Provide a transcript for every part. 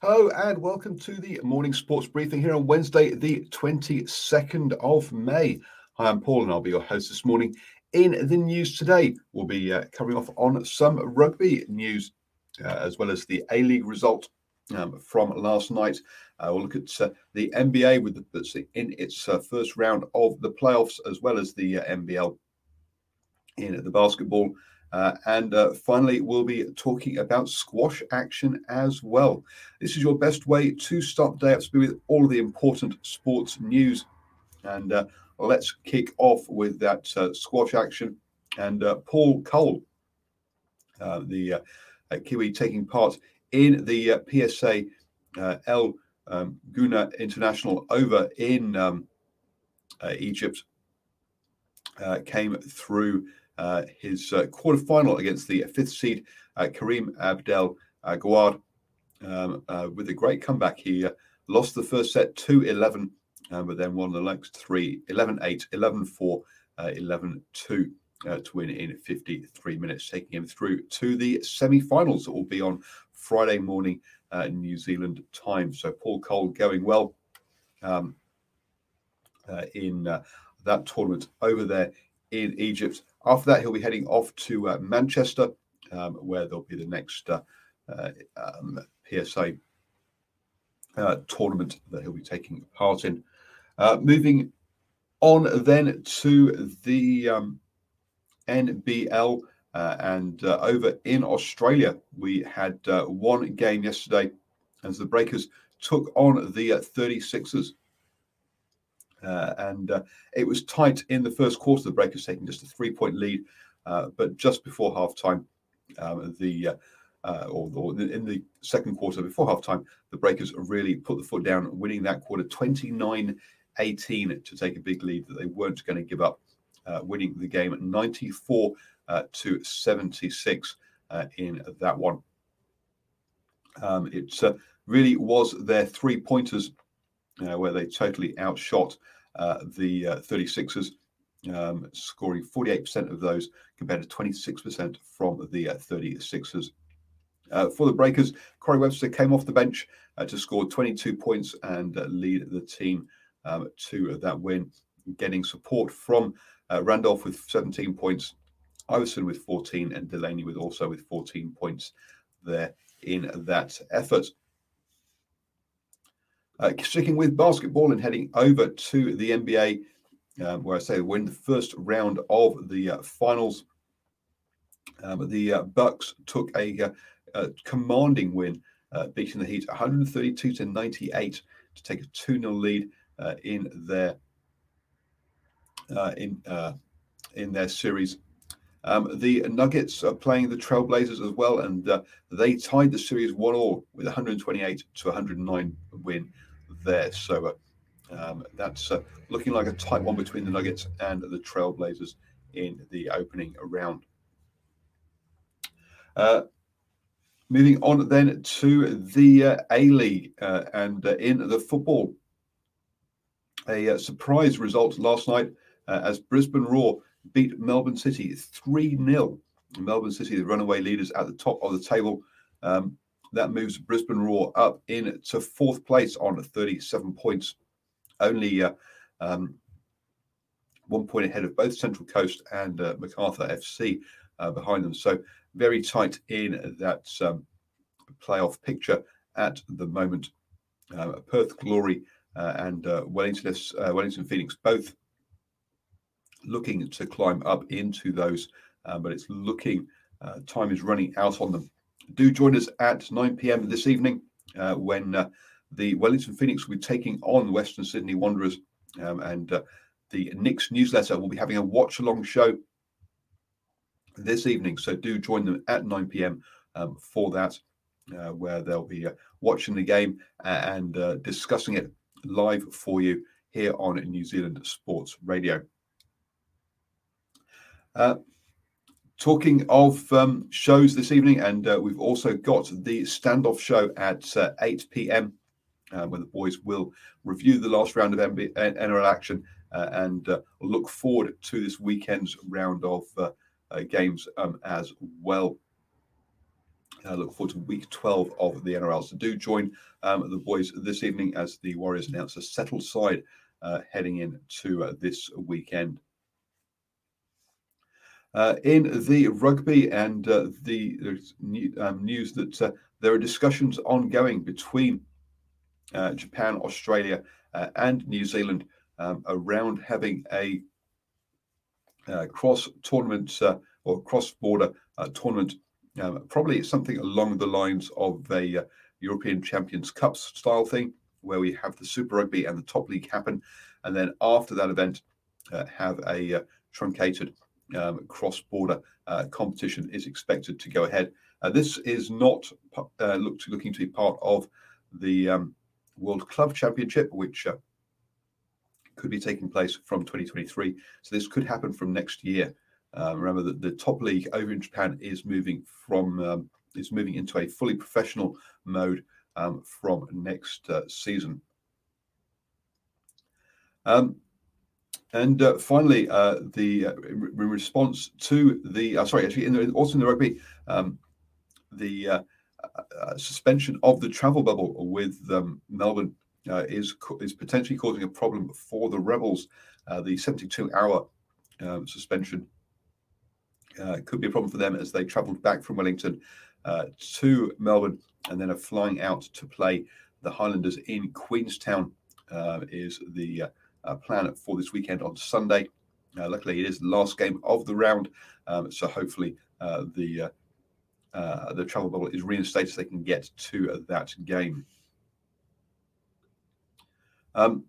Hello and welcome to the morning sports briefing here on Wednesday, the 22nd of May. Hi, I'm Paul and I'll be your host this morning. In the news today, we'll be uh, covering off on some rugby news uh, as well as the A League result um, from last night. Uh, we'll look at uh, the NBA with the, in its uh, first round of the playoffs as well as the uh, NBL in the basketball. Uh, and uh, finally, we'll be talking about squash action as well. This is your best way to start the day up to be with all of the important sports news. And uh, let's kick off with that uh, squash action. And uh, Paul Coll, uh, the Kiwi taking part in the PSA El um, Gouna International over in um, Egypt, came through uh, his uh, quarterfinal against the fifth seed uh, Kareem Abdel uh, Gawad um, uh, with a great comeback. He uh, lost the first set 2 11, but then won the next three 11 8, 11 4, 11 2. to win in 53 minutes, taking him through to the semi finals that will be on Friday morning New Zealand time. So, Paul Coll going well um, in that tournament over there in Egypt. After that, he'll be heading off to uh, Manchester, um, where there'll be the next uh, uh, um, PSA uh, tournament that he'll be taking part in. Uh, moving on then to the um, NBL. Uh, and over in Australia, we had one game yesterday as the Breakers took on the 36ers. Uh, and uh, it was tight in the first quarter. The Breakers taking just a three point lead, uh, but just before half time, um, the uh, or, or, in the second quarter before half time, the Breakers really put the foot down, winning that quarter 29 18 to take a big lead that they weren't going to give up, uh, winning the game 94 uh, to 76 in that one. Um, it really was their three pointers uh, where they totally outshot uh, the 36ers, uh, um, scoring 48% of those compared to 26% from the 36ers. Uh, for the Breakers, Corey Webster came off the bench uh, to score 22 points and uh, lead the team um, to that win, getting support from Randolph with 17 points, Iverson with 14, and Delaney with also with 14 points there in that effort. Uh, sticking with basketball and heading over to the NBA, um, where I say we're in the first round of the uh, finals. Um, the uh, Bucks took a, uh, a commanding win, uh, beating the Heat 132 to 98 to take a 2 0 lead uh, in their in in their series. Um, the Nuggets are playing the Trailblazers as well, and they tied the series one all with 128 to 109 win there. So uh, um, that's uh, looking like a tight one between the Nuggets and the Trailblazers in the opening round. Uh, moving on then to the uh, A League uh, and uh, in the football. a uh, surprise result last night uh, as Brisbane Roar beat Melbourne City 3 0. Melbourne City, the runaway leaders at the top of the table. Um, that moves Brisbane Roar up into fourth place on 37 points, only uh, um, one point ahead of both Central Coast and uh, Macarthur FC uh, behind them. So very tight in that um, playoff picture at the moment. Uh, Perth Glory uh, and uh, Wellington, Wellington Phoenix both looking to climb up into those, but it's looking time is running out on them. Do join us at 9 p.m. this evening when the Wellington Phoenix will be taking on Western Sydney Wanderers, um, and the Nix newsletter will be having a watch along show this evening. So do join them at 9 p.m. Um, for that, uh, where they'll be uh, watching the game and uh, discussing it live for you here on New Zealand Sports Radio. Uh, talking of um, shows this evening, and uh, we've also got the standoff show at uh, 8 p.m. Uh, where the boys will review the last round of NRL action uh, and uh, look forward to this weekend's round of games um, as well. I look forward to week 12 of the NRL. So do join um, the boys this evening as the Warriors announce a settled side heading into this weekend. Uh, in the rugby and uh, the um, news that uh, there are discussions ongoing between uh, Japan, Australia, and New Zealand um, around having a cross tournament or cross border tournament um, probably something along the lines of a uh, European Champions Cup style thing, where we have the Super Rugby and the Top League happen, and then after that event, uh, have a uh, truncated um, cross-border uh, competition is expected to go ahead. Uh, this is not uh, looking to be part of the um, World Club Championship, which could be taking place from 2023. So this could happen from next year. Uh, remember that the top league over in Japan is moving from um, is moving into a fully professional mode um, from next uh, season. Um, and uh, finally, uh, the uh, in response to the uh, sorry, actually, in the, also in the rugby, um, the suspension of the travel bubble with um, Melbourne is is potentially causing a problem for the Rebels. the 72 hour um, suspension uh, could be a problem for them as they travelled back from Wellington uh, to Melbourne and then are flying out to play the Highlanders in Queenstown. Uh, is the uh, uh, plan for this weekend on Sunday. Uh, luckily, it is the last game of the round, um, so hopefully the the travel bubble is reinstated so they can get to that game. Um,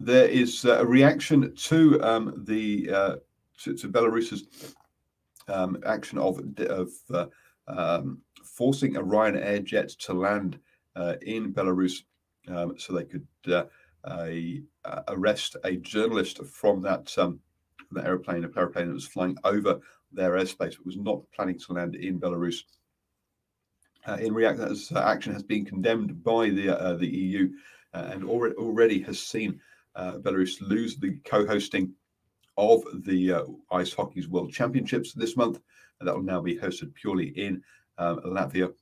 there is a reaction to um, the uh, to, to, Belarus's um, action of, of uh, um, forcing a Ryanair jet to land uh, in Belarus um, so they could uh, uh, arrest a journalist from that, um, that aeroplane, a aeroplane that was flying over their airspace, but was not planning to land in Belarus. Uh, in reaction, that uh, action has been condemned by the the EU and already, already has seen Belarus lose the co-hosting of the uh, Ice Hockey's World Championships this month. And that will now be hosted purely in um, Latvia.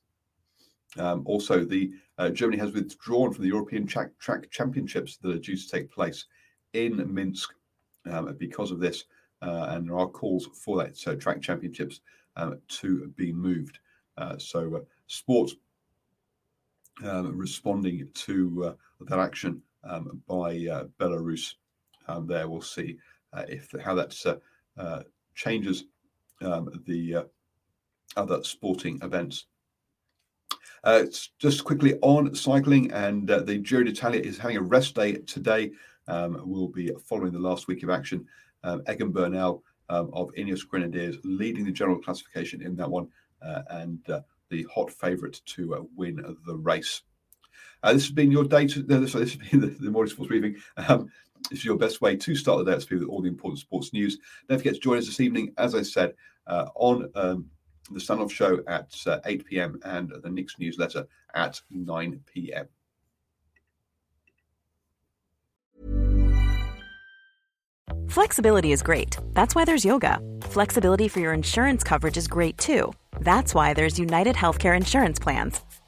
Um, also, the uh, Germany has withdrawn from the European track, track, Championships that are due to take place in Minsk um, because of this, uh, and there are calls for that so track championships um, to be moved. Uh, so, uh, sports um, responding to uh, that action um, by uh, Belarus. there, we'll see if how that changes um, the other sporting events. Uh, just quickly on cycling, and uh, the Giro d'Italia is having a rest day today. Um, we'll be following the last week of action. Um, Egan Bernal um, of Ineos Grenadiers leading the general classification in that one, uh, and the hot favourite to win the race. this has been your day. To, this has been the, the morning sports briefing. Um, this is your best way to start the day with all the important sports news. Don't forget to join us this evening, as I said, uh, on um, the Standoff Show at uh, 8 p.m. and the Nix newsletter at 9 p.m. Flexibility is great. That's why there's yoga. Flexibility for your insurance coverage is great too. That's why there's United Healthcare Insurance Plans.